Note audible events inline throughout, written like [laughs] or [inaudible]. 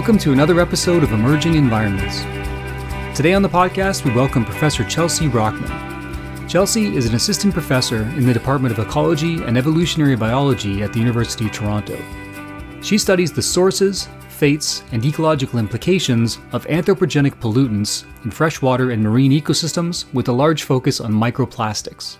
Welcome to another episode of Emerging Environments. Today on the podcast, we welcome Professor Chelsea Rochman. Chelsea is an assistant professor in the Department of Ecology and Evolutionary Biology at the University of Toronto. She studies the sources, fates, and ecological implications of anthropogenic pollutants in freshwater and marine ecosystems with a large focus on microplastics.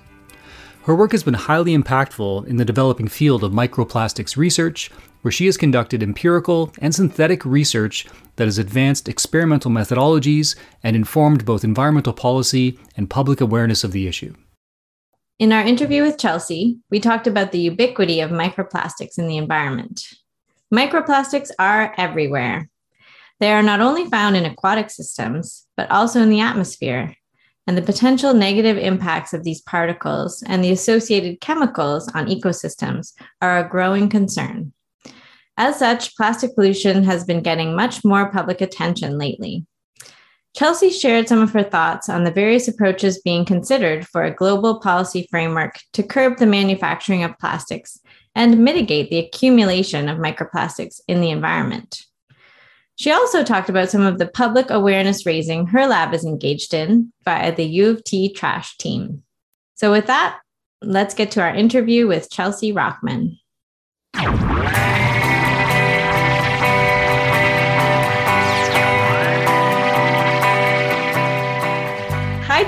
Her work has been highly impactful in the developing field of microplastics research, where she has conducted empirical and synthetic research that has advanced experimental methodologies and informed both environmental policy and public awareness of the issue. In our interview with Chelsea, we talked about the ubiquity of microplastics in the environment. Microplastics are everywhere. They are not only found in aquatic systems, but also in the atmosphere, and the potential negative impacts of these particles and the associated chemicals on ecosystems are a growing concern. As such, plastic pollution has been getting much more public attention lately. Chelsea shared some of her thoughts on the various approaches being considered for a global policy framework to curb the manufacturing of plastics and mitigate the accumulation of microplastics in the environment. She also talked about some of the public awareness raising her lab is engaged in via the U of T trash team. So, with that, let's get to our interview with Chelsea Rochman.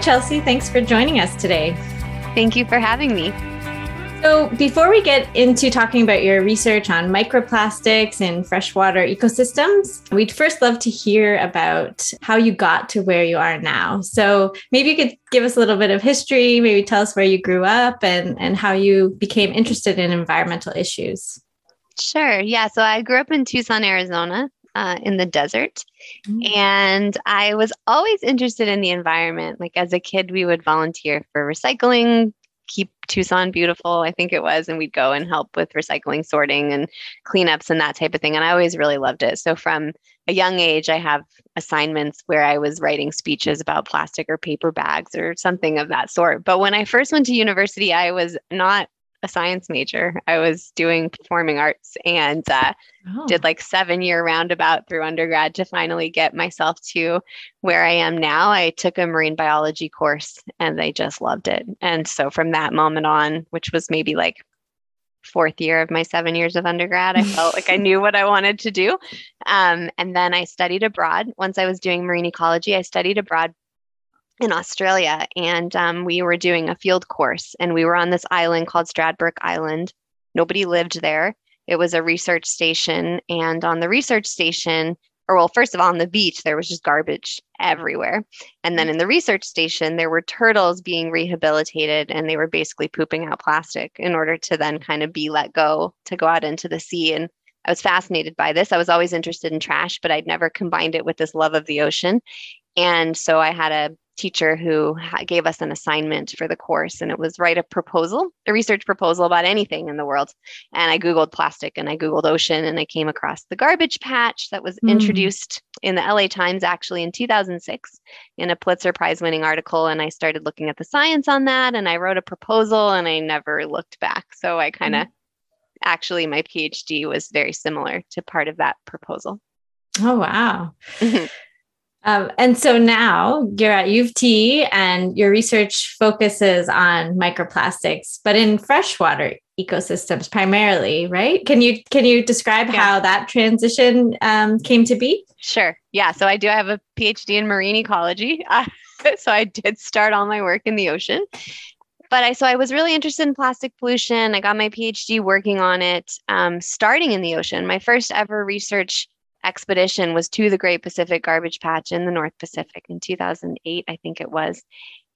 Chelsea. Thanks for joining us today. Thank you for having me. So, before we get into talking about your research on microplastics in freshwater ecosystems, we'd first love to hear about how you got to where you are now. So, maybe you could give us a little bit of history, maybe tell us where you grew up and, and how you became interested in environmental issues. Sure. Yeah. So, I grew up in Tucson, Arizona. Uh, in the desert. Mm-hmm. And I was always interested in the environment. Like as a kid, we would volunteer for recycling keep Tucson beautiful, I think it was, and we'd go and help with recycling, sorting, and cleanups and that type of thing. And I always really loved it. So from a young age, I have assignments where I was writing speeches about plastic or paper bags or something of that sort. But when I first went to university, I was not a science major. I was doing performing arts and uh, oh. did like seven year roundabout through undergrad to finally get myself to where I am now. I took a marine biology course and I just loved it. And so from that moment on, which was maybe like fourth year of my seven years of undergrad, I felt like I knew what I wanted to do. Um, and then I studied abroad. Once I was doing marine ecology, I studied abroad in Australia, and um, we were doing a field course, and we were on this island called Stradbroke Island. Nobody lived there. It was a research station, and on the research station, or well, first of all, on the beach, there was just garbage everywhere. And then in the research station, there were turtles being rehabilitated, and they were basically pooping out plastic in order to then kind of be let go to go out into the sea. And I was fascinated by this. I was always interested in trash, but I'd never combined it with this love of the ocean. And so I had a teacher who gave us an assignment for the course and it was write a proposal a research proposal about anything in the world. And i googled plastic and i googled ocean and i came across the garbage patch that was mm. introduced in the la times actually in 2006 in a pulitzer prize winning article and i started looking at the science on that and i wrote a proposal and i never looked back. So i kind of mm. actually my phd was very similar to part of that proposal. Oh wow Um, and so now you're at U of T and your research focuses on microplastics, but in freshwater ecosystems primarily, right? Can you can you describe yeah. how that transition um, came to be? Sure. Yeah. So I do have a PhD in marine ecology. Uh, [laughs] so I did start all my work in the ocean. But I so I was really interested in plastic pollution. I got my PhD working on it, um, starting in the ocean. My first ever research expedition was to the Great Pacific Garbage Patch in the North Pacific in 2008, I think it was.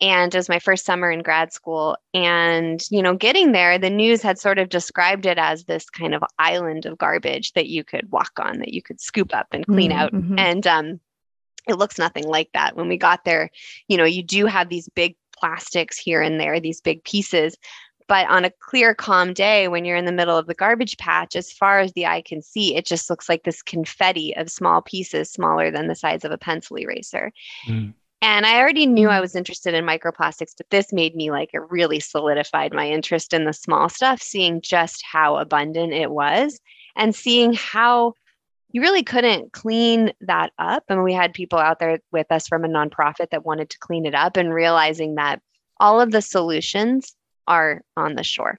And it was my first summer in grad school. And, you know, getting there, the news had sort of described it as this kind of island of garbage that you could walk on, that you could scoop up and clean mm-hmm. out. Mm-hmm. And um, it looks nothing like that. When we got there, you know, you do have these big plastics here and there, these big pieces, but on a clear, calm day, when you're in the middle of the garbage patch, as far as the eye can see, it just looks like this confetti of small pieces, smaller than the size of a pencil eraser. Mm. And I already knew I mm. was interested in microplastics, but this made me like it really solidified my interest in the small stuff, seeing just how abundant it was and seeing how you really couldn't clean that up. And we had people out there with us from a nonprofit that wanted to clean it up and realizing that all of the solutions are on the shore.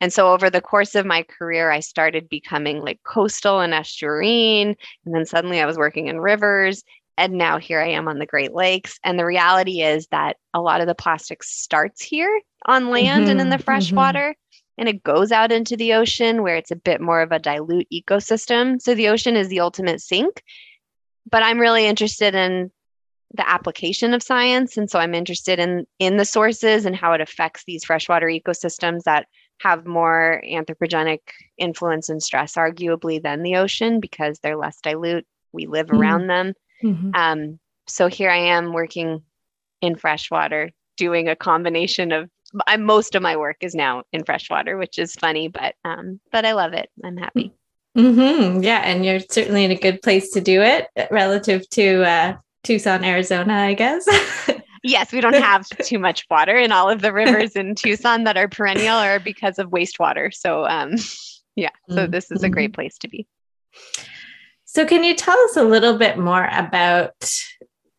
And so over the course of my career, I started becoming like coastal and estuarine. And then suddenly I was working in rivers. And now here I am on the Great Lakes. And the reality is that a lot of the plastic starts here on land mm-hmm, and in the mm-hmm, mm-hmm. And it goes out into the ocean where it's a bit more of a dilute ecosystem. So the ocean is the ultimate sink. But I'm really interested in the application of science and so i'm interested in in the sources and how it affects these freshwater ecosystems that have more anthropogenic influence and stress arguably than the ocean because they're less dilute we live mm-hmm. around them mm-hmm. um, so here i am working in freshwater doing a combination of I'm, most of my work is now in freshwater which is funny but um, but i love it i'm happy mm-hmm. yeah and you're certainly in a good place to do it relative to uh, Tucson, Arizona, I guess. [laughs] yes, we don't have too much water, and all of the rivers in Tucson that are perennial are because of wastewater. So, um, [laughs] yeah, so mm-hmm. this is a great place to be. So, can you tell us a little bit more about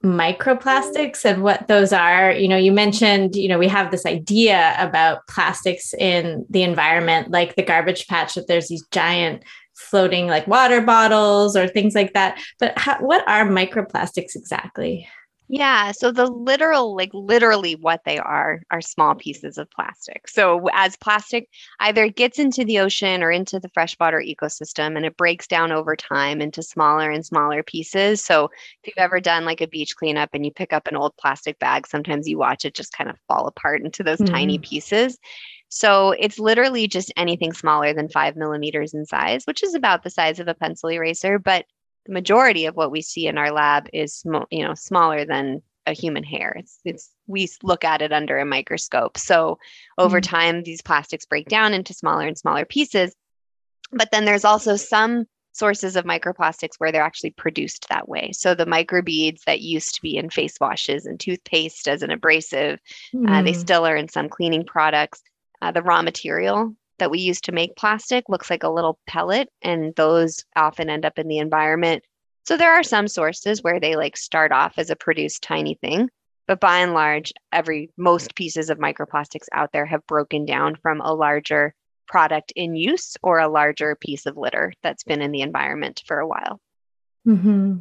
microplastics and what those are? You know, you mentioned, you know, we have this idea about plastics in the environment, like the garbage patch, that there's these giant floating like water bottles or things like that. But how, what are microplastics exactly? Yeah, so the literal, like literally what they are, are small pieces of plastic. So as plastic either gets into the ocean or into the freshwater ecosystem and it breaks down over time into smaller and smaller pieces. So if you've ever done like a beach cleanup and you pick up an old plastic bag, sometimes you watch it just kind of fall apart into those mm-hmm. tiny pieces. So it's literally just anything smaller than five millimeters in size, which is about the size of a pencil eraser. But the majority of what we see in our lab is, you know, smaller than a human hair. It's, it's we look at it under a microscope. So over mm-hmm. time, these plastics break down into smaller and smaller pieces. But then there's also some sources of microplastics where they're actually produced that way. So the microbeads that used to be in face washes and toothpaste as an abrasive, mm. uh, they mm. still are in some cleaning products uh, the raw material that we use to make plastic looks like a little pellet, and those often end up in the environment. So there are some sources where they like start off as a produced tiny thing, but by and large, every most pieces of microplastics out there have broken down from a larger product in use or a larger piece of litter that's been in the environment for a while. Mm-hmm.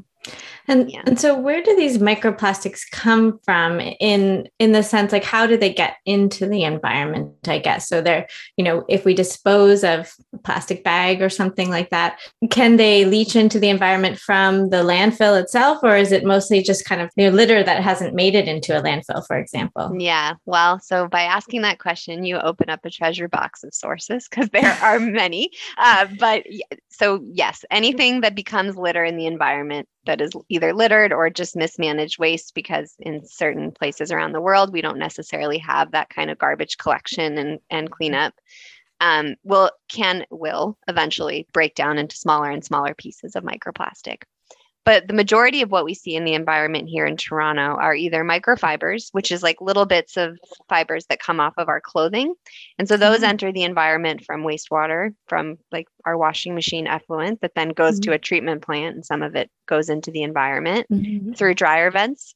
And yeah. and so where do these microplastics come from in in the sense like how do they get into the environment I guess? So they're you know if we dispose of a plastic bag or something like that can they leach into the environment from the landfill itself or is it mostly just kind of you know, litter that hasn't made it into a landfill for example? Yeah well so by asking that question you open up a treasure box of sources because there are [laughs] many. Uh, but so yes anything that becomes litter in the environment that is either littered or just mismanaged waste because in certain places around the world we don't necessarily have that kind of garbage collection and, and cleanup. Um, will can will eventually break down into smaller and smaller pieces of microplastic but the majority of what we see in the environment here in Toronto are either microfibers, which is like little bits of fibers that come off of our clothing. And so those mm-hmm. enter the environment from wastewater, from like our washing machine effluent that then goes mm-hmm. to a treatment plant. And some of it goes into the environment mm-hmm. through dryer vents.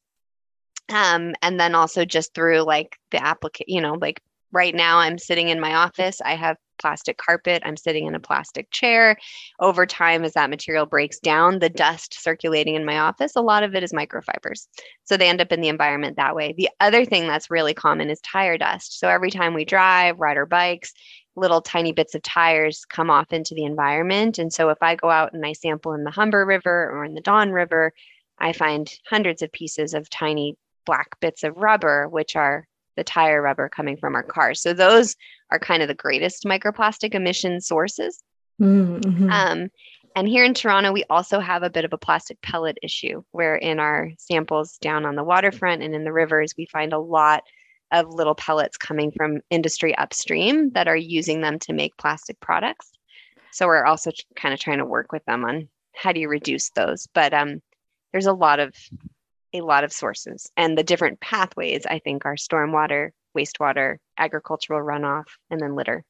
Um, and then also just through like the application, you know, like right now I'm sitting in my office. I have plastic carpet. I'm sitting in a plastic chair. Over time, as that material breaks down, the dust circulating in my office, a lot of it is microfibers. So they end up in the environment that way. The other thing that's really common is tire dust. So every time we drive, ride our bikes, little tiny bits of tires come off into the environment. And so if I go out and I sample in the Humber River or in the Don River, I find hundreds of pieces of tiny black bits of rubber, which are the tire rubber coming from our cars. So those are kind of the greatest microplastic emission sources. Mm-hmm. Um, and here in Toronto, we also have a bit of a plastic pellet issue where in our samples down on the waterfront and in the rivers, we find a lot of little pellets coming from industry upstream that are using them to make plastic products. So we're also kind of trying to work with them on how do you reduce those. But um, there's a lot of a lot of sources. And the different pathways, I think, are stormwater, wastewater, agricultural runoff, and then litter.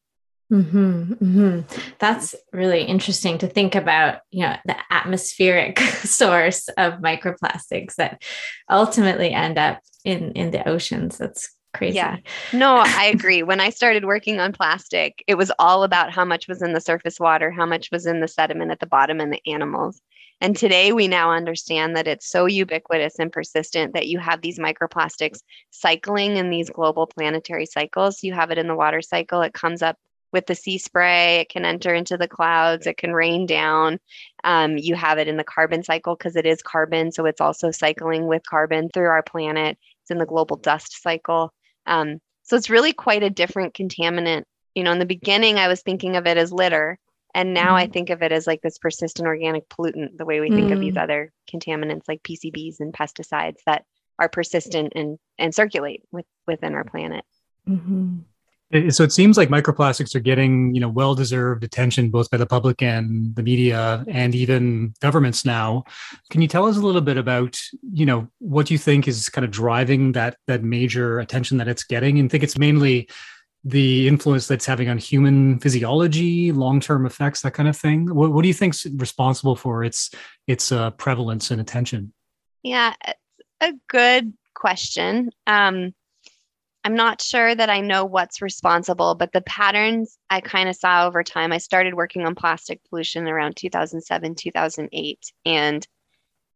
Mm-hmm, mm-hmm. That's really interesting to think about, you know, the atmospheric [laughs] source of microplastics that ultimately end up in in the oceans. That's crazy. Yeah. No, I agree. [laughs] when I started working on plastic, it was all about how much was in the surface water, how much was in the sediment at the bottom and the animals. And today we now understand that it's so ubiquitous and persistent that you have these microplastics cycling in these global planetary cycles. You have it in the water cycle, it comes up with the sea spray, it can enter into the clouds, it can rain down. Um, you have it in the carbon cycle because it is carbon. So it's also cycling with carbon through our planet. It's in the global dust cycle. Um, so it's really quite a different contaminant. You know, in the beginning, I was thinking of it as litter. And now mm I think of it as like this persistent organic pollutant, the way we think mm of these mm. other contaminants like PCBs and pesticides that are persistent and, and circulate with, within our planet. Mm-hmm. So it seems like microplastics are getting, you know, well-deserved attention both by the public and the media and even governments now. Can you tell us a little bit about, you know, what you think is kind of driving that that major attention that it's getting? And think it's mainly the influence that's having on human physiology, long-term effects, that kind of thing. What, what do you think's responsible for its its uh, prevalence and attention? Yeah, a good question. Um, I'm not sure that I know what's responsible, but the patterns I kind of saw over time. I started working on plastic pollution around 2007, 2008, and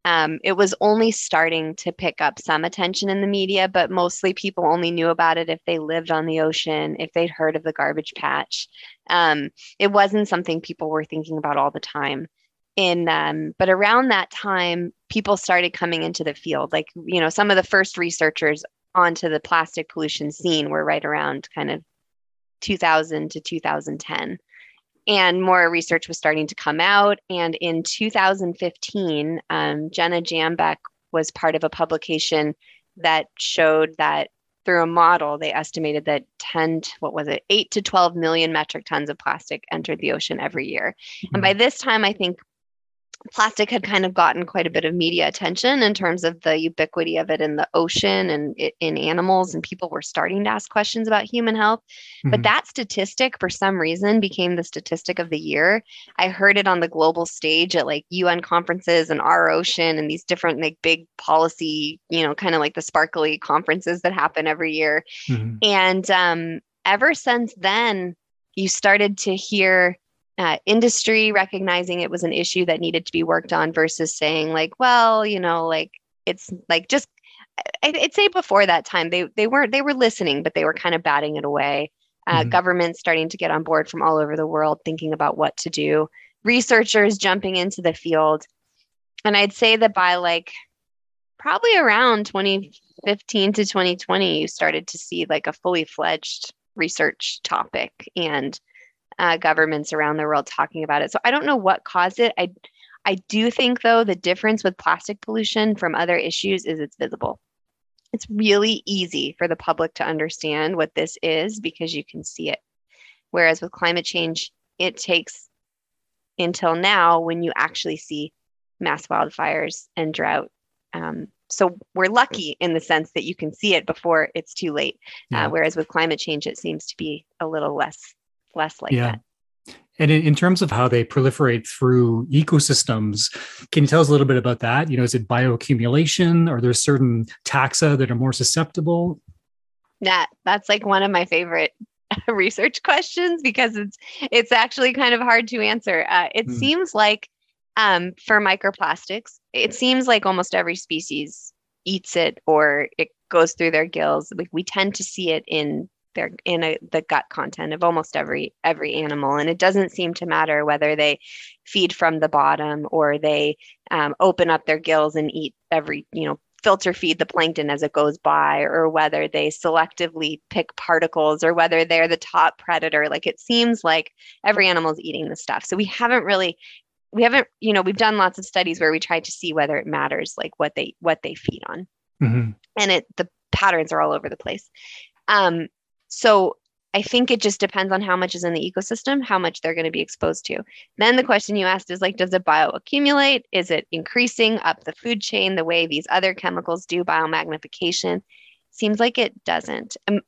um, it was only starting to pick up some attention in the media, but mostly people only knew about it if they lived on the ocean, if they'd heard of the garbage patch. Um, it wasn't something people were thinking about all the time. In um, but around that time, people started coming into the field. Like you know, some of the first researchers onto the plastic pollution scene were right around kind of 2000 to 2010 and more research was starting to come out and in 2015 um, jenna jambeck was part of a publication that showed that through a model they estimated that 10 what was it 8 to 12 million metric tons of plastic entered the ocean every year mm-hmm. and by this time i think plastic had kind of gotten quite a bit of media attention in terms of the ubiquity of it in the ocean and in animals and people were starting to ask questions about human health mm-hmm. but that statistic for some reason became the statistic of the year i heard it on the global stage at like un conferences and our ocean and these different like big policy you know kind of like the sparkly conferences that happen every year mm-hmm. and um, ever since then you started to hear uh, industry recognizing it was an issue that needed to be worked on versus saying like well you know like it's like just i'd say before that time they they weren't they were listening but they were kind of batting it away. Uh, mm-hmm. governments starting to get on board from all over the world thinking about what to do. Researchers jumping into the field. And i'd say that by like probably around 2015 to 2020 you started to see like a fully fledged research topic and uh, governments around the world talking about it. So I don't know what caused it. I I do think though the difference with plastic pollution from other issues is it's visible. It's really easy for the public to understand what this is because you can see it. Whereas with climate change, it takes until now when you actually see mass wildfires and drought. Um, so we're lucky in the sense that you can see it before it's too late. Uh, yeah. Uh, whereas with climate change, it seems to be a little less less like yeah. that. And in, terms of how they proliferate through ecosystems, can you tell us a little bit about that? You know, is it bioaccumulation? Are there certain taxa that are more susceptible? Yeah, that's like one of my favorite [laughs] research questions because it's it's actually kind of hard to answer. Uh, it mm. seems like um, for microplastics, it seems like almost every species eats it or it goes through their gills. Like we tend to see it in they're in a, the gut content of almost every every animal. And it doesn't seem to matter whether they feed from the bottom or they um, open up their gills and eat every you know filter feed the plankton as it goes by or whether they selectively pick particles or whether they're the top predator. Like it seems like every animal is eating the stuff. So we haven't really we haven't you know we've done lots of studies where we tried to see whether it matters like what they what they feed on. Mm-hmm. and it the patterns are all over the place. Um, so I think it just depends on how much is in the ecosystem, how much they're going to be exposed to. Then the question you asked is like, does it bioaccumulate? Is it increasing up the food chain the way these other chemicals do biomagnification? Seems like it doesn't. Um,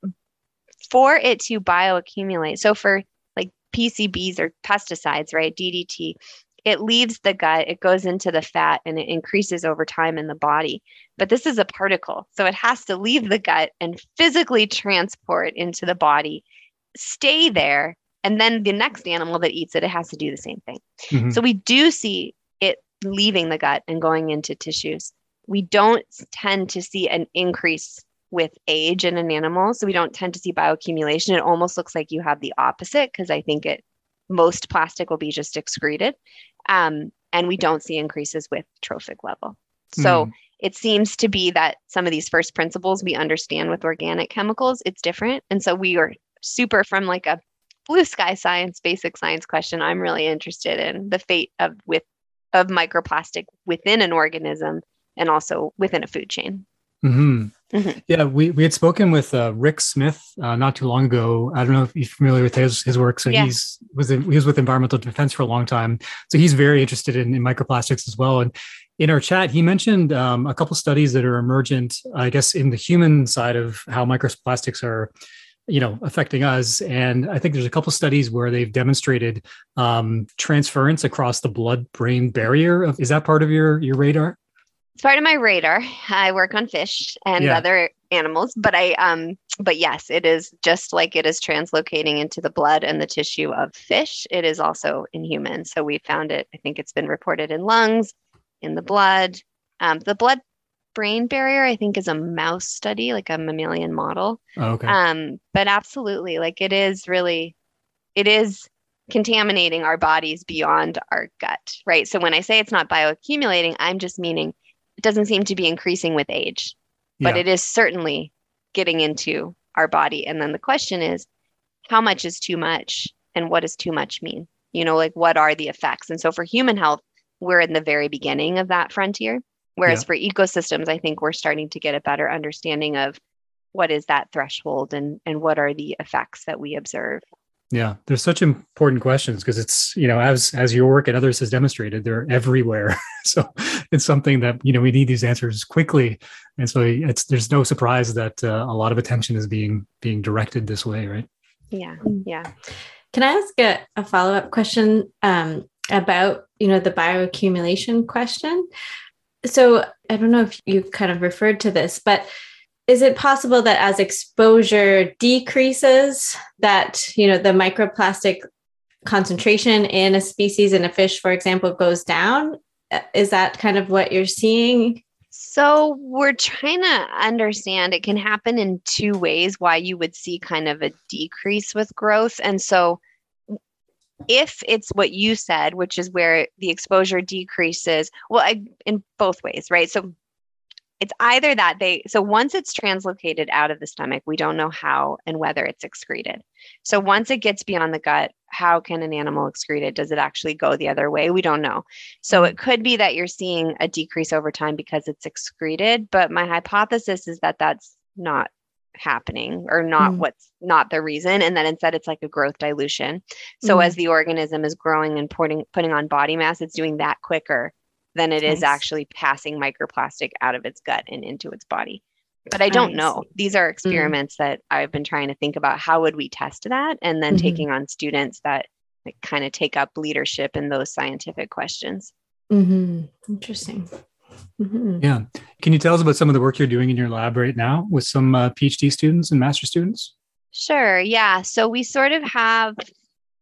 for it to bioaccumulate, so for like PCBs or pesticides, right? DDT, it leaves the gut, it goes into the fat, and it increases over time in the body. But this is a particle. So it has to leave the gut and physically transport into the body, stay there. And then the next animal that eats it, it has to do the same thing. Mm-hmm. So we do see it leaving the gut and going into tissues. We don't tend to see an increase with age in an animal. So we don't tend to see bioaccumulation. It almost looks like you have the opposite because I think it most plastic will be just excreted. Um, and we don't see increases with trophic level. So mm. it seems to be that some of these first principles we understand with organic chemicals, it's different. And so we are super from like a blue sky science, basic science question. I'm really interested in the fate of with of microplastic within an organism and also within a food chain. Mm-hmm. Mm-hmm. Yeah, we, we had spoken with uh, Rick Smith uh, not too long ago. I don't know if you're familiar with his his work. So yeah. he's was in, he was with Environmental Defense for a long time. So he's very interested in, in microplastics as well. And in our chat, he mentioned um, a couple studies that are emergent, I guess, in the human side of how microplastics are you know affecting us and i think there's a couple studies where they've demonstrated um, transference across the blood brain barrier is that part of your your radar it's part of my radar. I work on fish and yeah. other animals, but I um but yes, it is just like it is translocating into the blood and the tissue of fish. It is also in humans. So we found it. I think it's been reported in lungs, in the blood. Um, the blood brain barrier, I think, is a mouse study, like a mammalian model. Oh, okay. Um, but absolutely, like it is really, it is contaminating our bodies beyond our gut, right? So when I say it's not bioaccumulating, I'm just meaning doesn't seem to be increasing with age, but yeah. it is certainly getting into our body. And then the question is, how much is too much? And what does too much mean? You know, like what are the effects? And so for human health, we're in the very beginning of that frontier. Whereas yeah. for ecosystems, I think we're starting to get a better understanding of what is that threshold and, and what are the effects that we observe. Yeah, there's such important questions because it's you know as as your work and others has demonstrated, they're everywhere. [laughs] so it's something that you know we need these answers quickly, and so it's there's no surprise that uh, a lot of attention is being being directed this way, right? Yeah, yeah. Can I ask a, a follow up question um, about you know the bioaccumulation question? So I don't know if you kind of referred to this, but is it possible that as exposure decreases that you know the microplastic concentration in a species in a fish for example goes down? Is that kind of what you're seeing? So we're trying to understand it can happen in two ways why you would see kind of a decrease with growth. And so if it's what you said which is where the exposure decreases well I, in both ways right? So it's either that they so once it's translocated out of the stomach we don't know how and whether it's excreted. So once it gets beyond the gut how can an animal excrete it? Does it actually go the other way? We don't know. So it could be that you're seeing a decrease over time because it's excreted but my hypothesis is that that's not happening or not mm. what's not the reason and then instead it's like a growth dilution. So mm. as the organism is growing and putting putting on body mass it's doing that quicker than it nice. is actually passing microplastic out of its gut and into its body. But I don't know. These are mm. experiments mm-hmm. that I've been trying to think about how would we test that and then mm-hmm. taking on students that like, kind of take up leadership in those scientific questions. Mm-hmm. Interesting. Mm-hmm. Yeah. Can you tell us about some of the work you're doing in your lab right now with some uh, PhD students and master students? Sure. Yeah. So we sort of have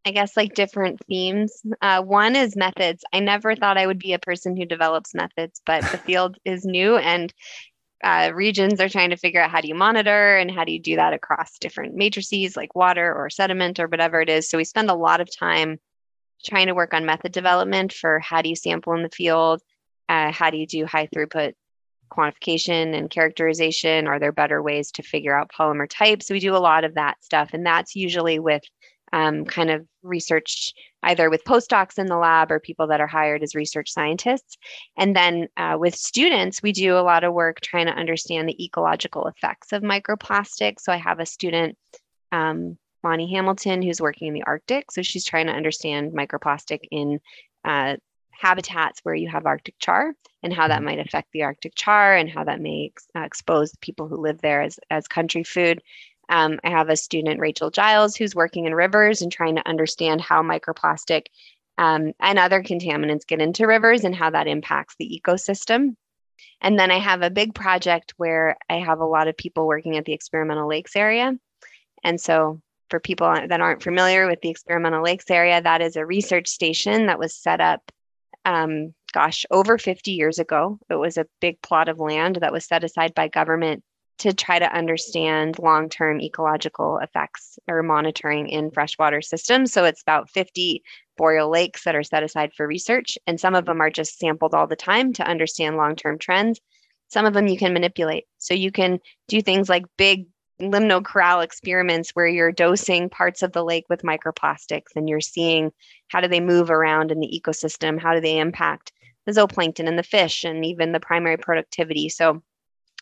I guess like different themes. Uh, one is methods. I never thought I would be a person who develops methods, but the field is new and uh, regions are trying to figure out how do you monitor and how do you do that across different matrices like water or sediment or whatever it is. So we spend a lot of time trying to work on method development for how do you sample in the field, uh, how do you do high throughput quantification and characterization? Are there better ways to figure out polymer types? We do a lot of that stuff, and that's usually with um, kind of research either with postdocs in the lab or people that are hired as research scientists. And then uh, with students, we do a lot of work trying to understand the ecological effects of microplastics. So I have a student, um, Bonnie Hamilton, who's working in the Arctic. So she's trying to understand microplastic in uh, habitats where you have Arctic char and how that mm-hmm. might affect the Arctic char and how that may ex- uh, expose people who live there as, as country food. Um, I have a student, Rachel Giles, who's working in rivers and trying to understand how microplastic um, and other contaminants get into rivers and how that impacts the ecosystem. And then I have a big project where I have a lot of people working at the experimental lakes area. And so, for people that aren't familiar with the experimental lakes area, that is a research station that was set up, um, gosh, over 50 years ago. It was a big plot of land that was set aside by government to try to understand long term ecological effects or monitoring in freshwater systems. So, it's about 50 boreal lakes that are set aside for research, and some of them are just sampled all the time to understand long term trends. Some of them you can manipulate. So you can do things like big limnocorral experiments where you're dosing parts of the lake with microplastics and you're seeing how do they move around in the ecosystem, how do they impact the zooplankton and the fish and even the primary productivity. So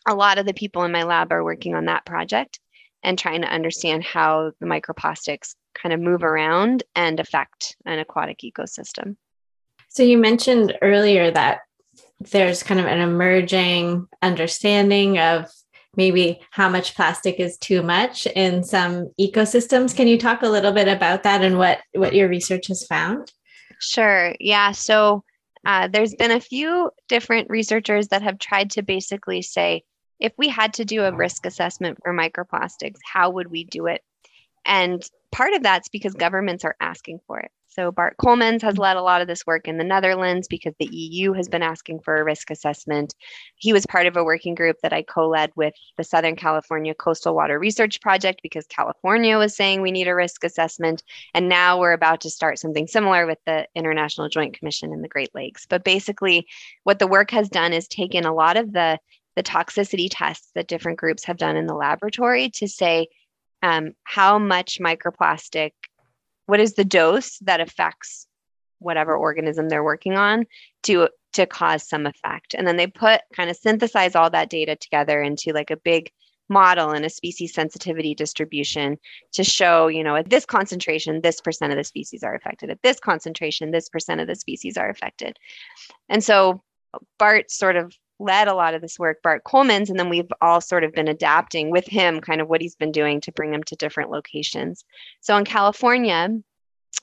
a lot of the people in my lab are working on that project and trying to understand how the microplastics kind of move around and affect an aquatic ecosystem. So you mentioned earlier that there's kind of an emerging understanding of maybe how much plastic is too much in some ecosystems. Can you talk a little bit about that and what what your research has found? Sure. Yeah. So uh, there's been a few different researchers that have tried to basically say if we had to do a risk assessment for microplastics, how would we do it? And part of that's because governments are asking for it. So Bart Koelmans has led a lot of this work in the Netherlands because the EU has been asking for a risk assessment. He was part of a working group that I co-led with the Southern California Coastal Water Research Project because California was saying we need a risk assessment. And now we're about to start something similar with the International Joint Commission in the Great Lakes. But basically, what the work has done is taken a lot of the the toxicity tests that different groups have done in the laboratory to say um, how much microplastic, what is the dose that affects whatever organism they're working on to to cause some effect. And then they put kind of synthesize all that data together into like a big model and a species sensitivity distribution to show, you know, at this concentration, this percent of the species are affected. At this concentration, this percent of the species are affected. And so Bart sort of led a lot of this work, Bart Koelmans, and then we've all sort of been adapting with him kind of what he's been doing to bring them to different locations. So in California,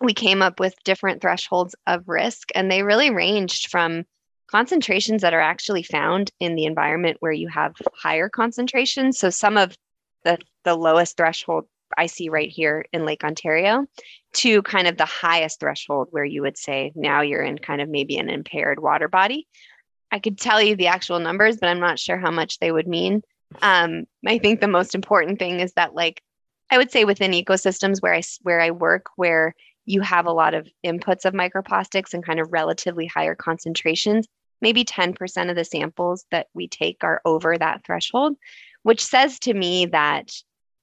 we came up with different thresholds of risk, and they really ranged from concentrations that are actually found in the environment where you have higher concentrations. So some of the, the lowest threshold I see right here in Lake Ontario to kind of the highest threshold where you would say now you're in kind of maybe an impaired water body. I could tell you the actual numbers, but I'm not sure how much they would mean. Um, I think the most important thing is that, like, I would say within ecosystems where I where I work, where you have a lot of inputs of microplastics and kind of relatively higher concentrations, maybe 10% of the samples that we take are over that threshold, which says to me that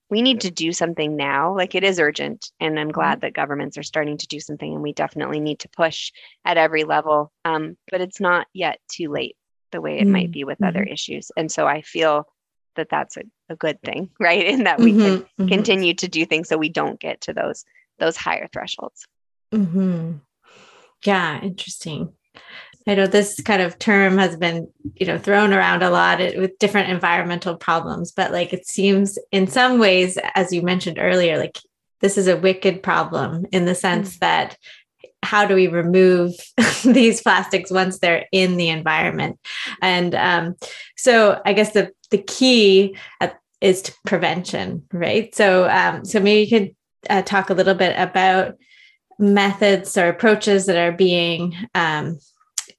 we need to do something now. Like it is urgent. And I'm glad mm-hmm. that governments are starting to do something. And we definitely need to push at every level. Um, but it's not yet too late the way it mm-hmm. might be with mm-hmm. other issues. And so I feel that that's a, a good thing, [laughs] right? In that we can mm-hmm. Mm-hmm. continue to do things so we don't get to those those higher thresholds. Mm-hmm. Yeah, interesting. I know this kind of term has been, you know, thrown around a lot with different environmental problems, but like it seems in some ways, as you mentioned earlier, like this is a wicked problem in the sense mm-hmm. that how do we remove [laughs] these plastics once they're in the environment? And um, so I guess the the key uh, is to prevention, right? So um, so maybe you could uh, talk a little bit about methods or approaches that are being um,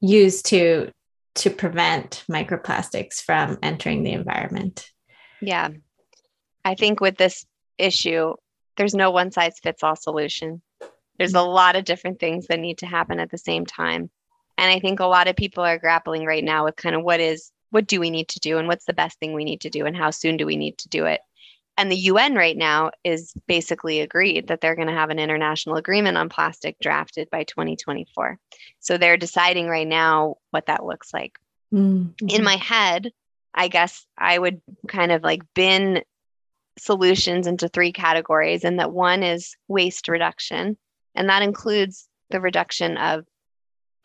used to to prevent microplastics from entering the environment. Yeah. I think with this issue, there's no one size fits all solution. There's a lot of different things that need to happen at the same time. And I think a lot of people are grappling right now with kind of what is what do we need to do and what's the best thing we need to do and how soon do we need to do it and the UN right now is basically agreed that they're going to have an international agreement on plastic drafted by 2024. So they're deciding right now what that looks like. Mm-hmm. In my head, I guess I would kind of like bin solutions into three categories, and that one is waste reduction, and that includes the reduction of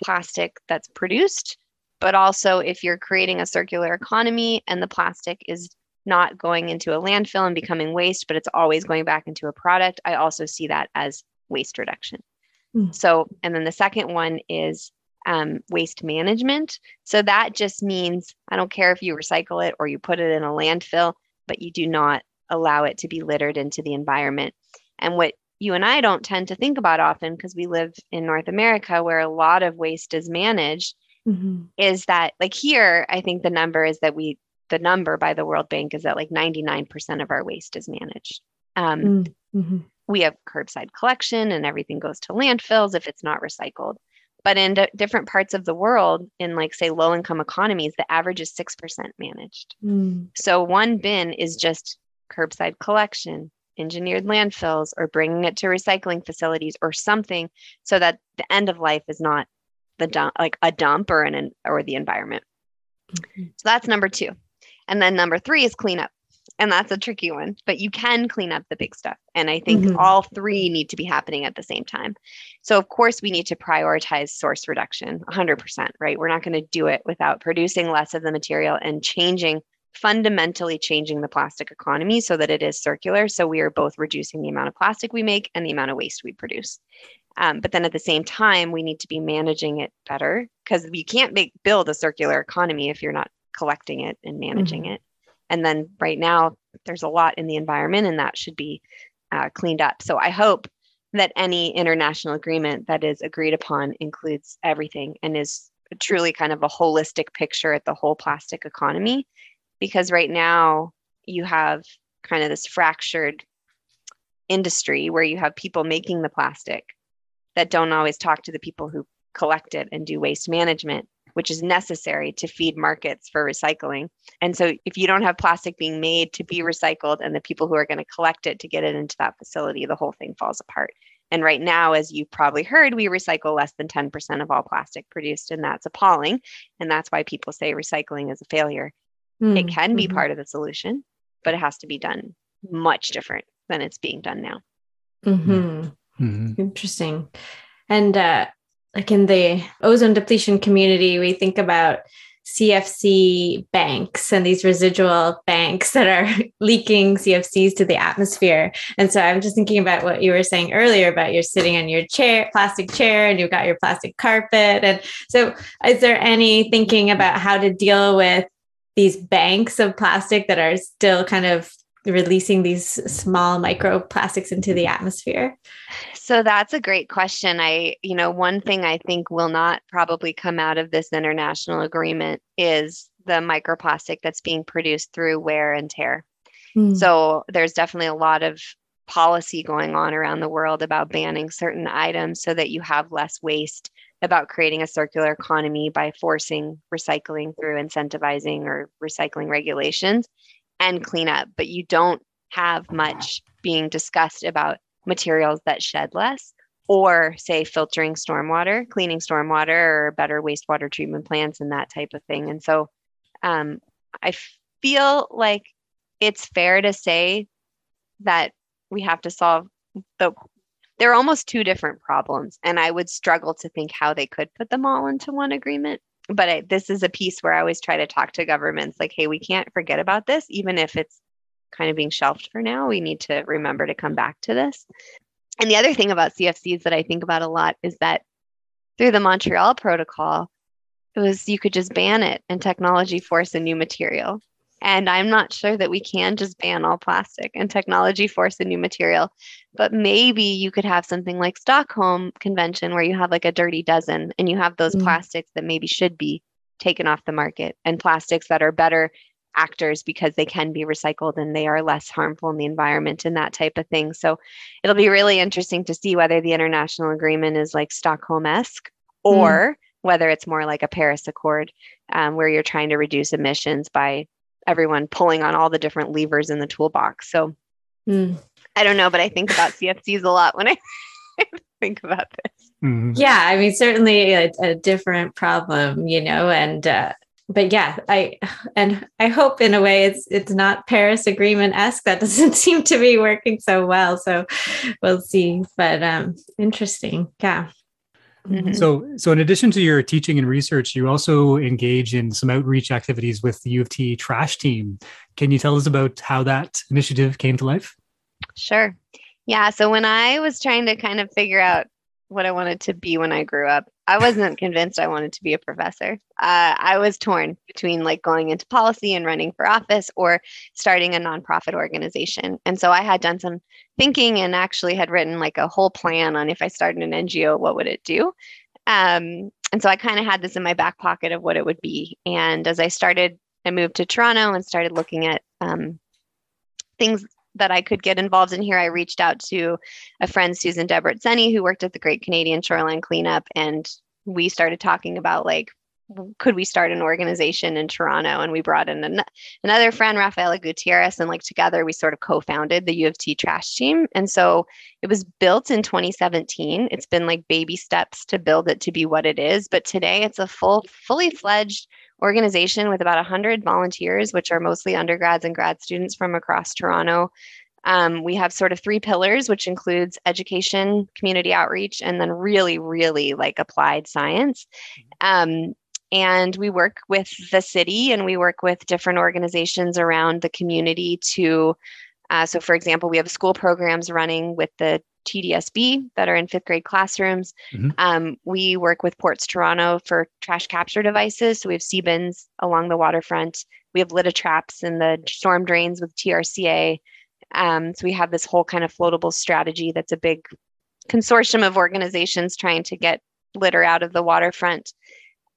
plastic that's produced, but also if you're creating a circular economy and the plastic is not going into a landfill and becoming waste, but it's always going back into a product, I also see that as waste reduction. Mm. So, and then the second one is um, waste management. So that just means I don't care if you recycle it or you put it in a landfill, but you do not allow it to be littered into the environment. And what you and I don't tend to think about often because we live in North America where a lot of waste is managed mm-hmm. is that like here, I think the number is that we, the number by the World Bank is that like 99% of our waste is managed. Um, mm, mm-hmm. We have curbside collection and everything goes to landfills if it's not recycled. But in d- different parts of the world, in like say low income economies, the average is 6% managed. Mm. So one bin is just curbside collection, engineered landfills, or bringing it to recycling facilities or something so that the end of life is not the dump, like a dump or an or the environment. Mm-hmm. So that's number two. And then number three is cleanup. And that's a tricky one, but you can clean up the big stuff. And I think mm-hmm. all three need to be happening at the same time. So, of course, we need to prioritize source reduction 100%, right? We're not going to do it without producing less of the material and changing fundamentally changing the plastic economy so that it is circular. So we are both reducing the amount of plastic we make and the amount of waste we produce. Um, but then at the same time, we need to be managing it better because you can't make build a circular economy if you're not collecting it and managing mm-hmm. it. And then right now, there's a lot in the environment, and that should be uh, cleaned up. So I hope that any international agreement that is agreed upon includes everything and is truly kind of a holistic picture at the whole plastic economy because right now you have kind of this fractured industry where you have people making the plastic that don't always talk to the people who collect it and do waste management which is necessary to feed markets for recycling. And so, if you don't have plastic being made to be recycled and the people who are going to collect it to get it into that facility, the whole thing falls apart. And right now, as you probably heard, we recycle less than 10% of all plastic produced, and that's appalling. And that's why people say recycling is a failure. Mm, it can be mm-hmm. part of the solution, but it has to be done much different than it's being done now. Mm-hmm. Mm-hmm. Interesting. And uh, like in the ozone depletion community, we think about CFC banks and these residual banks that are [laughs] leaking CFCs to the atmosphere. And so I'm just thinking about what you were saying earlier about you're sitting on your chair, plastic chair, and you've got your plastic carpet. And so is there any thinking about how to deal with these banks of plastic that are still kind of releasing these small microplastics into the atmosphere? So that's a great question. I, you know, one thing I think will not probably come out of this international agreement is the microplastic that's being produced through wear and tear. Mm. So there's definitely a lot of policy going on around the world about banning certain items so that you have less waste about creating a circular economy by forcing recycling through incentivizing or recycling regulations and cleanup. But you don't have much being discussed about materials that shed less or say filtering stormwater, cleaning stormwater or better wastewater treatment plants and that type of thing. And so um, I feel like it's fair to say that we have to solve the they're almost two different problems and i would struggle to think how they could put them all into one agreement but I, this is a piece where i always try to talk to governments like hey we can't forget about this even if it's kind of being shelved for now we need to remember to come back to this. And the other thing about cfcs that i think about a lot is that through the montreal protocol it was you could just ban it and technology force a new material and I'm not sure that we can just ban all plastic and technology force a new material. But maybe you could have something like Stockholm Convention where you have like a dirty dozen and you have those mm. plastics that maybe should be taken off the market and plastics that are better actors because they can be recycled and they are less harmful in the environment and that type of thing. So it'll be really interesting to see whether the international agreement is like Stockholm esque mm. or mm. whether it's more like a Paris Accord um, where you're trying to reduce emissions by everyone pulling on all the different levers in the toolbox. So mm. I don't know, but I think about [laughs] CFCs a lot when I [laughs] think about this. Mm-hmm. Yeah, I mean, certainly a, a, different problem, you know, and uh, but yeah, I and I hope in a way it's it's not Paris Agreement esque. That [laughs] doesn't seem to be working so well. So we'll see. But um, interesting, yeah. Mm-hmm. So, so in addition to your teaching and research, you also engage in some outreach activities with the U of T trash team. Can you tell us about how that initiative came to life? Sure. Yeah. So when I was trying to kind of figure out what I wanted to be when I grew up. I wasn't convinced I wanted to be a professor. Uh, I was torn between like going into policy and running for office or starting a nonprofit organization. And so I had done some thinking and actually had written like a whole plan on if I started an NGO, what would it do? Um, and so I kind of had this in my back pocket of what it would be. And as I started, I moved to Toronto and started looking at um, things that I could get involved in here, I reached out to a friend, Susan Debrett who worked at the Great Canadian Shoreline Cleanup, and we started talking about like, could we start an organization in Toronto? And we brought in an- another friend, Rafaela Gutierrez, and like together we sort of co-founded the U of T Trash Team. And so it was built in 2017. It's been like baby steps to build it to be what it is, but today it's a full, fully fledged organization with about 100 volunteers, which are mostly undergrads and grad students from across Toronto. Um, we have sort of three pillars, which includes education, community outreach, and then really, really like applied science. Um, and we work with the city and we work with different organizations around the community to uh, so for example we have school programs running with the TDSB that are in fifth grade classrooms. Mm-hmm. Um, we work with Ports Toronto for trash capture devices. So we have sea bins along the waterfront. We have litter traps in the storm drains with TRCA. Um, so we have this whole kind of floatable strategy that's a big consortium of organizations trying to get litter out of the waterfront.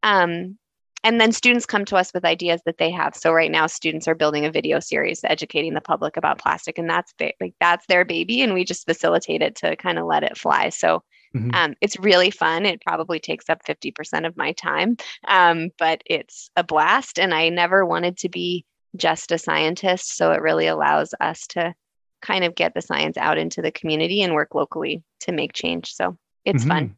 Um, and then students come to us with ideas that they have. So right now students are building a video series educating the public about plastic and that's ba- like that's their baby and we just facilitate it to kind of let it fly. So mm-hmm. um, it's really fun. It probably takes up 50% of my time um, but it's a blast and i never wanted to be just a scientist. So it really allows us to kind of get the science out into the community and work locally to make change. So it's mm-hmm. fun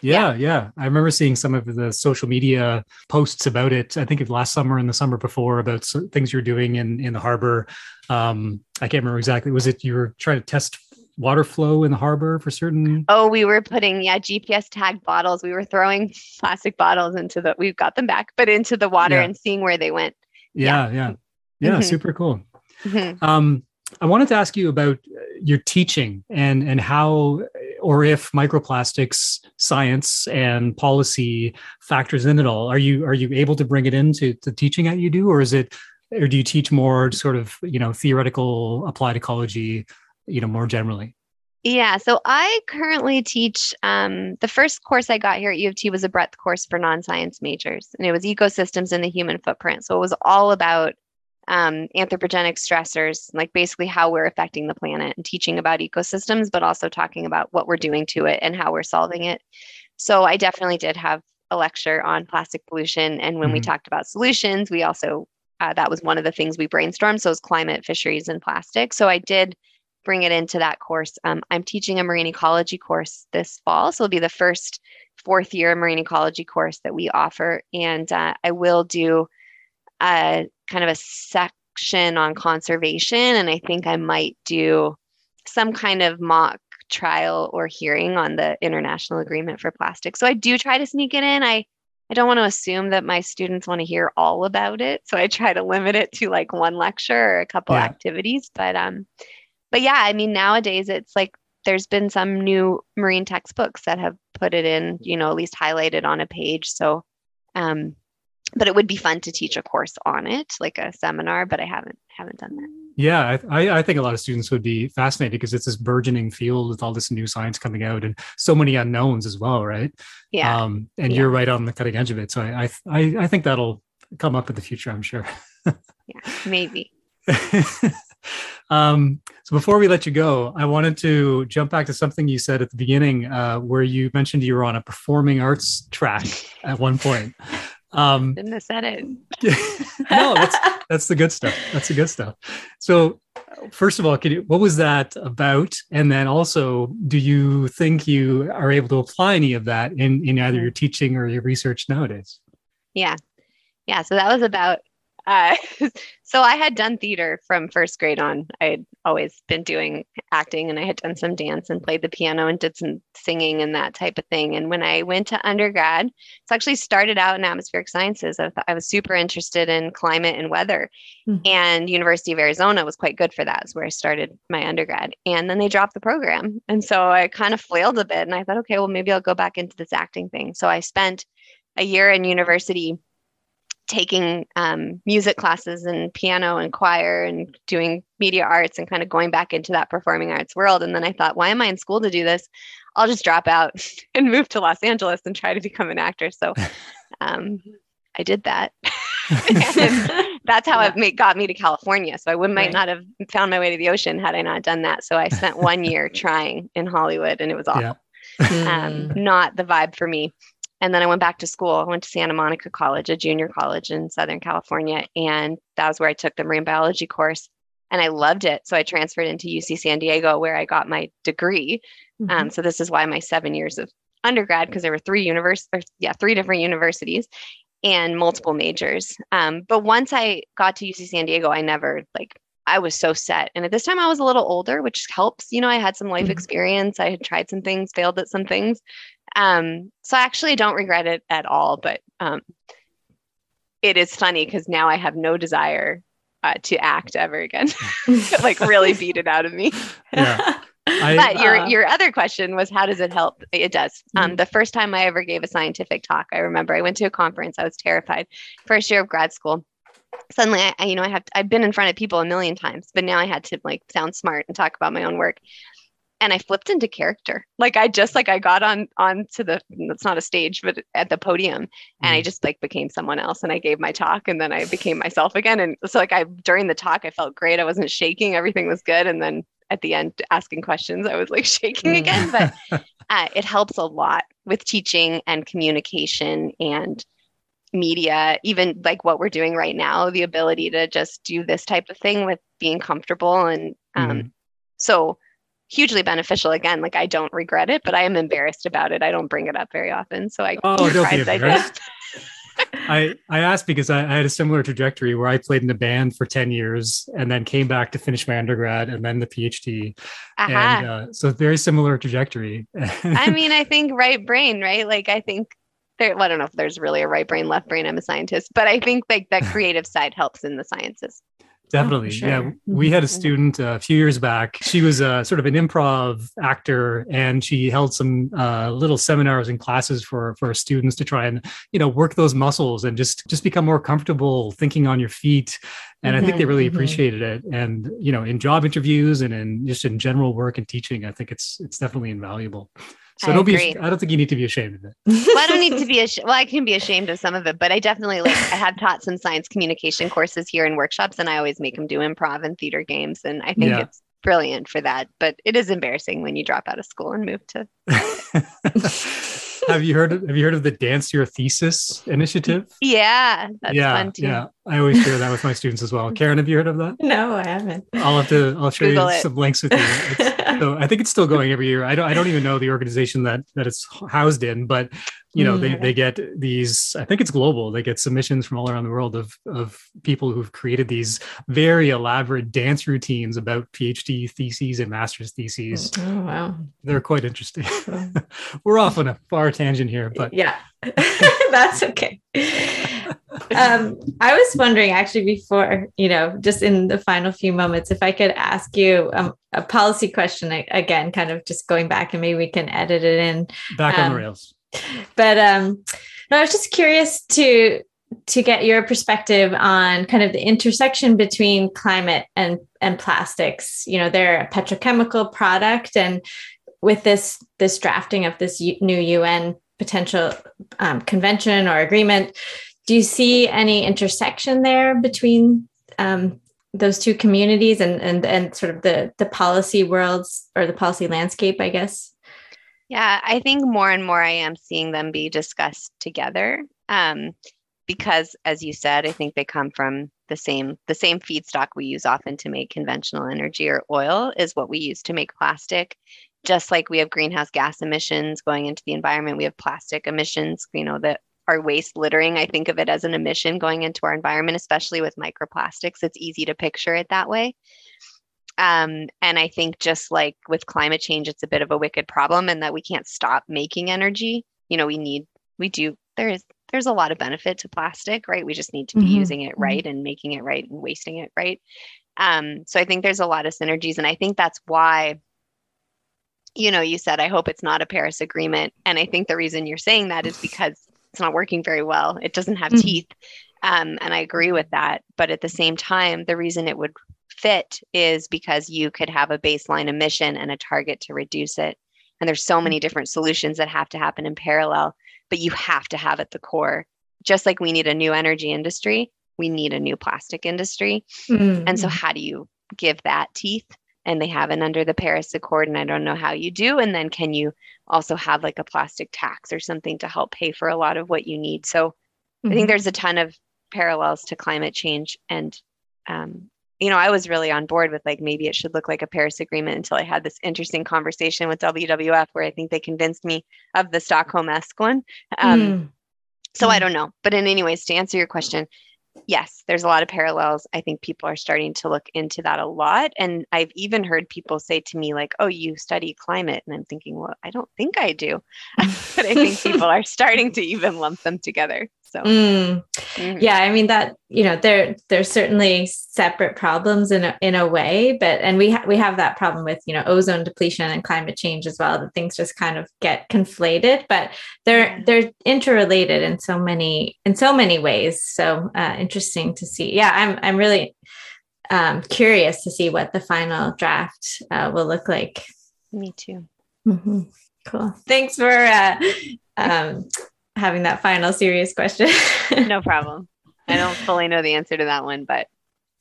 yeah, yeah, yeah, I remember seeing some of the social media posts about it. I think last summer and the summer before about things you're doing in in the harbor. Um, I can't remember exactly. Was it you were trying to test water flow in the harbor for certain? Oh, we were putting yeah GPS tagged bottles. We were throwing [laughs] plastic bottles into the. We've got them back, but into the water yeah. and seeing where they went. Yeah, yeah, yeah. yeah mm-hmm. Super cool. Mm-hmm. Um, I wanted to ask you about your teaching and and how or if microplastics science and policy factors in at all. Are you are you able to bring it into the teaching that you do, or is it or do you teach more sort of you know theoretical applied ecology, you know, more generally? Yeah, so I currently teach. Um, the first course I got here at U of T was a breadth course for non science majors, and it was ecosystems and the human footprint. So it was all about um, anthropogenic stressors, like basically how we're affecting the planet and teaching about ecosystems, but also talking about what we're doing to it and how we're solving it. So I definitely did have a lecture on plastic pollution. And when mm-hmm. we talked about solutions, we also, uh, that was one of the things we brainstormed. So it was climate, fisheries, and plastic. So I did bring it into that course. Um, I'm teaching a marine ecology course this fall. So it'll be the first fourth year marine ecology course that we offer. And uh, I will do a kind of a section on conservation. And I think I might do some kind of mock trial or hearing on the international agreement for plastic. So I do try to sneak it in. I I don't want to assume that my students want to hear all about it. So I try to limit it to like one lecture or a couple yeah. activities. But um but yeah, I mean nowadays it's like there's been some new marine textbooks that have put it in, you know, at least highlighted on a page. So um but it would be fun to teach a course on it, like a seminar. But I haven't haven't done that. Yeah, I, I think a lot of students would be fascinated because it's this burgeoning field with all this new science coming out and so many unknowns as well, right? Yeah. Um, and yeah. you're right on the cutting edge of it. So I, I I think that'll come up in the future. I'm sure. [laughs] yeah, maybe. [laughs] um, so before we let you go, I wanted to jump back to something you said at the beginning, uh, where you mentioned you were on a performing arts track at one point. [laughs] Um, have said it. no, that's that's the good stuff. That's the good stuff. So, first of all, can you, what was that about? And then also, do you think you are able to apply any of that in in either your teaching or your research nowadays? Yeah, yeah. So that was about Uh, [laughs] so I had done theater from first grade on. I had always been doing acting and I had done some dance and played the piano and did some singing and that type of thing. And when I went to undergrad, it's actually started out in atmospheric sciences. I, I was super interested in climate and weather. Mm-hmm. And University of Arizona was quite good for that. Is where I started my undergrad. And then they dropped the program. And so I kind of flailed a bit and I thought, okay, well, maybe I'll go back into this acting thing. So I spent a year in university taking um, music classes and piano and choir and doing media arts and kind of going back into that performing arts world. And then I thought, why am I in school to do this? I'll just drop out [laughs] and move to Los Angeles and try to become an actor. So [laughs] um, I did that. [laughs] that's how yeah. it made, got me to California. So I would, might right. not have found my way to the ocean had I not done that. So I spent one year trying in Hollywood and it was awful. Yeah. um, hmm. not the vibe for me. And then I went back to school. I went to Santa Monica College, a junior college in Southern California. And that was where I took the marine biology course. And I loved it. So I transferred into UC San Diego, where I got my degree. Mm-hmm. Um, so this is why my seven years of undergrad, because there were three universities, yeah, three different universities and multiple majors. Um, but once I got to UC San Diego, I never like I was so set. And at this time, I was a little older, which helps. You know, I had some life mm-hmm. experience. I had tried some things, failed at some things. Um, so I actually don't regret it at all. But um, it is funny because now I have no desire uh, to act ever again. [laughs] like really beat it out of me. Yeah. [laughs] I, but your uh, your other question was how does it help? It does. Um, mm-hmm. the first time I ever gave a scientific talk, I remember I went to a conference. I was terrified. First year of grad school, suddenly I, you know i have i've been in front of people a million times but now i had to like sound smart and talk about my own work and i flipped into character like i just like i got on on to the it's not a stage but at the podium and i mm. just like became someone else and i gave my talk and then i became myself again and so like i during the talk i felt great i wasn't shaking everything was good and then at the end asking questions i was like [laughs] shaking mm. again but [laughs] uh, it helps a lot with teaching and communication and media, even like what we're doing right now, the ability to just do this type of thing with being comfortable. And um, mm. so hugely beneficial again. Like I don't regret it, but I am embarrassed about it. I don't bring it up very often. So I oh, don't be embarrassed. I, I asked because I, I, had a similar trajectory where I played in a band for 10 years and then came back to finish my undergrad and then the PhD. Uh-huh. And uh, so very similar trajectory. I [laughs] mean, I think right brain, right? Like I think there, well, I don't know if there's really a right brain, left brain. I'm a scientist, but I think like that [laughs] creative side helps in the sciences. Definitely. Oh, sure. Yeah. We had a mm-hmm. student uh, a few years back. She was a, sort of an improv actor and she held some uh, little seminars and classes for, for students to try and, you know, work those muscles and just, just become more comfortable thinking on your feet. And mm-hmm, I think they really mm-hmm. appreciated it. And, you know, in job interviews and in just in general work and teaching, I think it's, it's definitely invaluable. So I don't agree. be. I don't think you need to be ashamed of it. [laughs] well, I don't need to be ashamed. Well, I can be ashamed of some of it, but I definitely like. I have taught some science communication courses here in workshops, and I always make them do improv and theater games, and I think yeah. it's brilliant for that. But it is embarrassing when you drop out of school and move to. [laughs] [laughs] have you heard of, have you heard of the dance your thesis initiative yeah that's yeah fun too. yeah i always share that with my students as well. [laughs] Karen have you heard of that? No i haven't. I'll have to i'll show Google you it. some links with you. [laughs] So i think it's still going every year. I don't i don't even know the organization that that it's housed in but you know mm. they, they get these i think it's global. They get submissions from all around the world of of people who've created these very elaborate dance routines about phd theses and master's theses. Oh wow. They're quite interesting. [laughs] We're off on a far tangent here but yeah. That's okay um, i was wondering actually before you know just in the final few moments if i could ask you um, a policy question again kind of just going back and maybe we can edit it in back um, on the um, rails but um, no, I was just curious to to get your perspective on kind of the intersection between climate and and plastics. You know, they're a petrochemical product, and with this this drafting of this new UN potential um, convention or agreement, do you see any intersection there between um, those two communities and and and sort of the the policy worlds or the policy landscape? I guess. Yeah, I think more and more I am seeing them be discussed together. Um, because as you said, I think they come from the same the same feedstock we use often to make conventional energy or oil is what we use to make plastic. Just like we have greenhouse gas emissions going into the environment, we have plastic emissions, you know, that our waste littering. I think of it as an emission going into our environment, especially with microplastics. It's easy to picture it that way. Um, and I think just like with climate change, it's a bit of a wicked problem, and that we can't stop making energy. You know, we need, we do. There is, there's a lot of benefit to plastic, right? We just need to be mm-hmm. using it mm-hmm. right and making it right and wasting it right. Um, so I think there's a lot of synergies, and I think that's why you know, you said, I hope it's not a Paris agreement. And I think the reason you're saying that is because it's not working very well. It doesn't have mm-hmm. teeth. Um, and I agree with that. But at the same time, the reason it would fit is because you could have a baseline emission and a target to reduce it. And there's so many different solutions that have to happen in parallel, but you have to have at the core, just like we need a new energy industry, we need a new plastic industry. Mm-hmm. And so, how do you give that teeth? And they haven't under the Paris Accord. And I don't know how you do. And then can you also have like a plastic tax or something to help pay for a lot of what you need? So mm-hmm. I think mm-hmm. there's a ton of parallels to climate change. And, um, you know, I was really on board with like maybe it should look like a Paris Agreement until I had this interesting conversation with WWF where I think they convinced me of the Stockholm esque one. Um, mm. So I mm. don't know. But in any ways, to answer your question, yes, there's a lot of parallels. I think people are starting to look into that a lot. And I've even heard people say to me, like, oh, you study climate. And I'm thinking, well, I don't think I do. [laughs] but I think people [laughs] are starting to even lump them together. So mm. mm-hmm. yeah, I mean that you know there there's certainly separate problems in a, in a way, but and we ha- we have that problem with you know ozone depletion and climate change as well. That things just kind of get conflated, but they're they're interrelated in so many in so many ways. So uh, interesting to see. Yeah, I'm I'm really um, curious to see what the final draft uh, will look like. Me too. Mm-hmm. Cool. Thanks for uh, um, having that final serious question. no problem. I don't fully know the answer to that one, but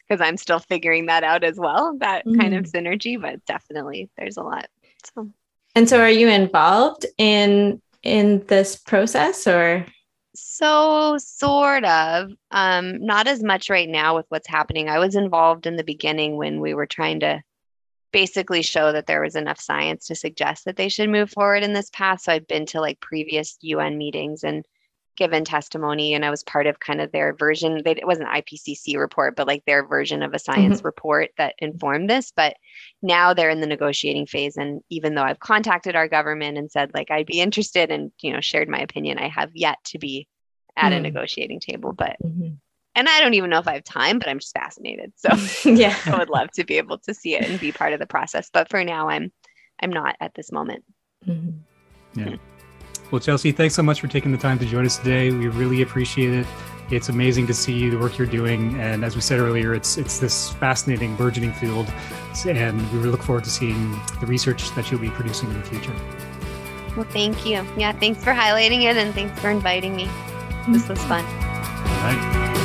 because I'm still figuring that out as well, that mm. kind of mm. synergy, but definitely there's a lot. So And so are you involved in in this process or so sort of um not as much right now with what's happening. I was involved in the beginning when we were trying to basically show that there was enough science to suggest that they should move forward in this path. So I've been to like previous UN meetings and given testimony, and I was part of kind of their version. They, it wasn't IPCC report, but like their version of a science mm-hmm. report that informed this. But now they're in the negotiating phase, and even though I've contacted our government and said like I'd be interested and you know shared my opinion, I have yet to be at mm-hmm. a negotiating table. But mm-hmm and I don't even know if I have time, but I'm just fascinated. So [laughs] yeah, [laughs] I would love to be able to see it and be part of the process. But for now, I'm I'm not at this moment. Mm-hmm. Yeah. Well, Chelsea, thanks so much for taking the time to join us today. We really appreciate it. It's amazing to see the work you're doing, and as we said earlier, it's it's this fascinating, burgeoning field, and we look forward to seeing the research that you'll be producing in the future. Well, thank you. Yeah, thanks for highlighting it, and thanks for inviting me. This was fun. All right.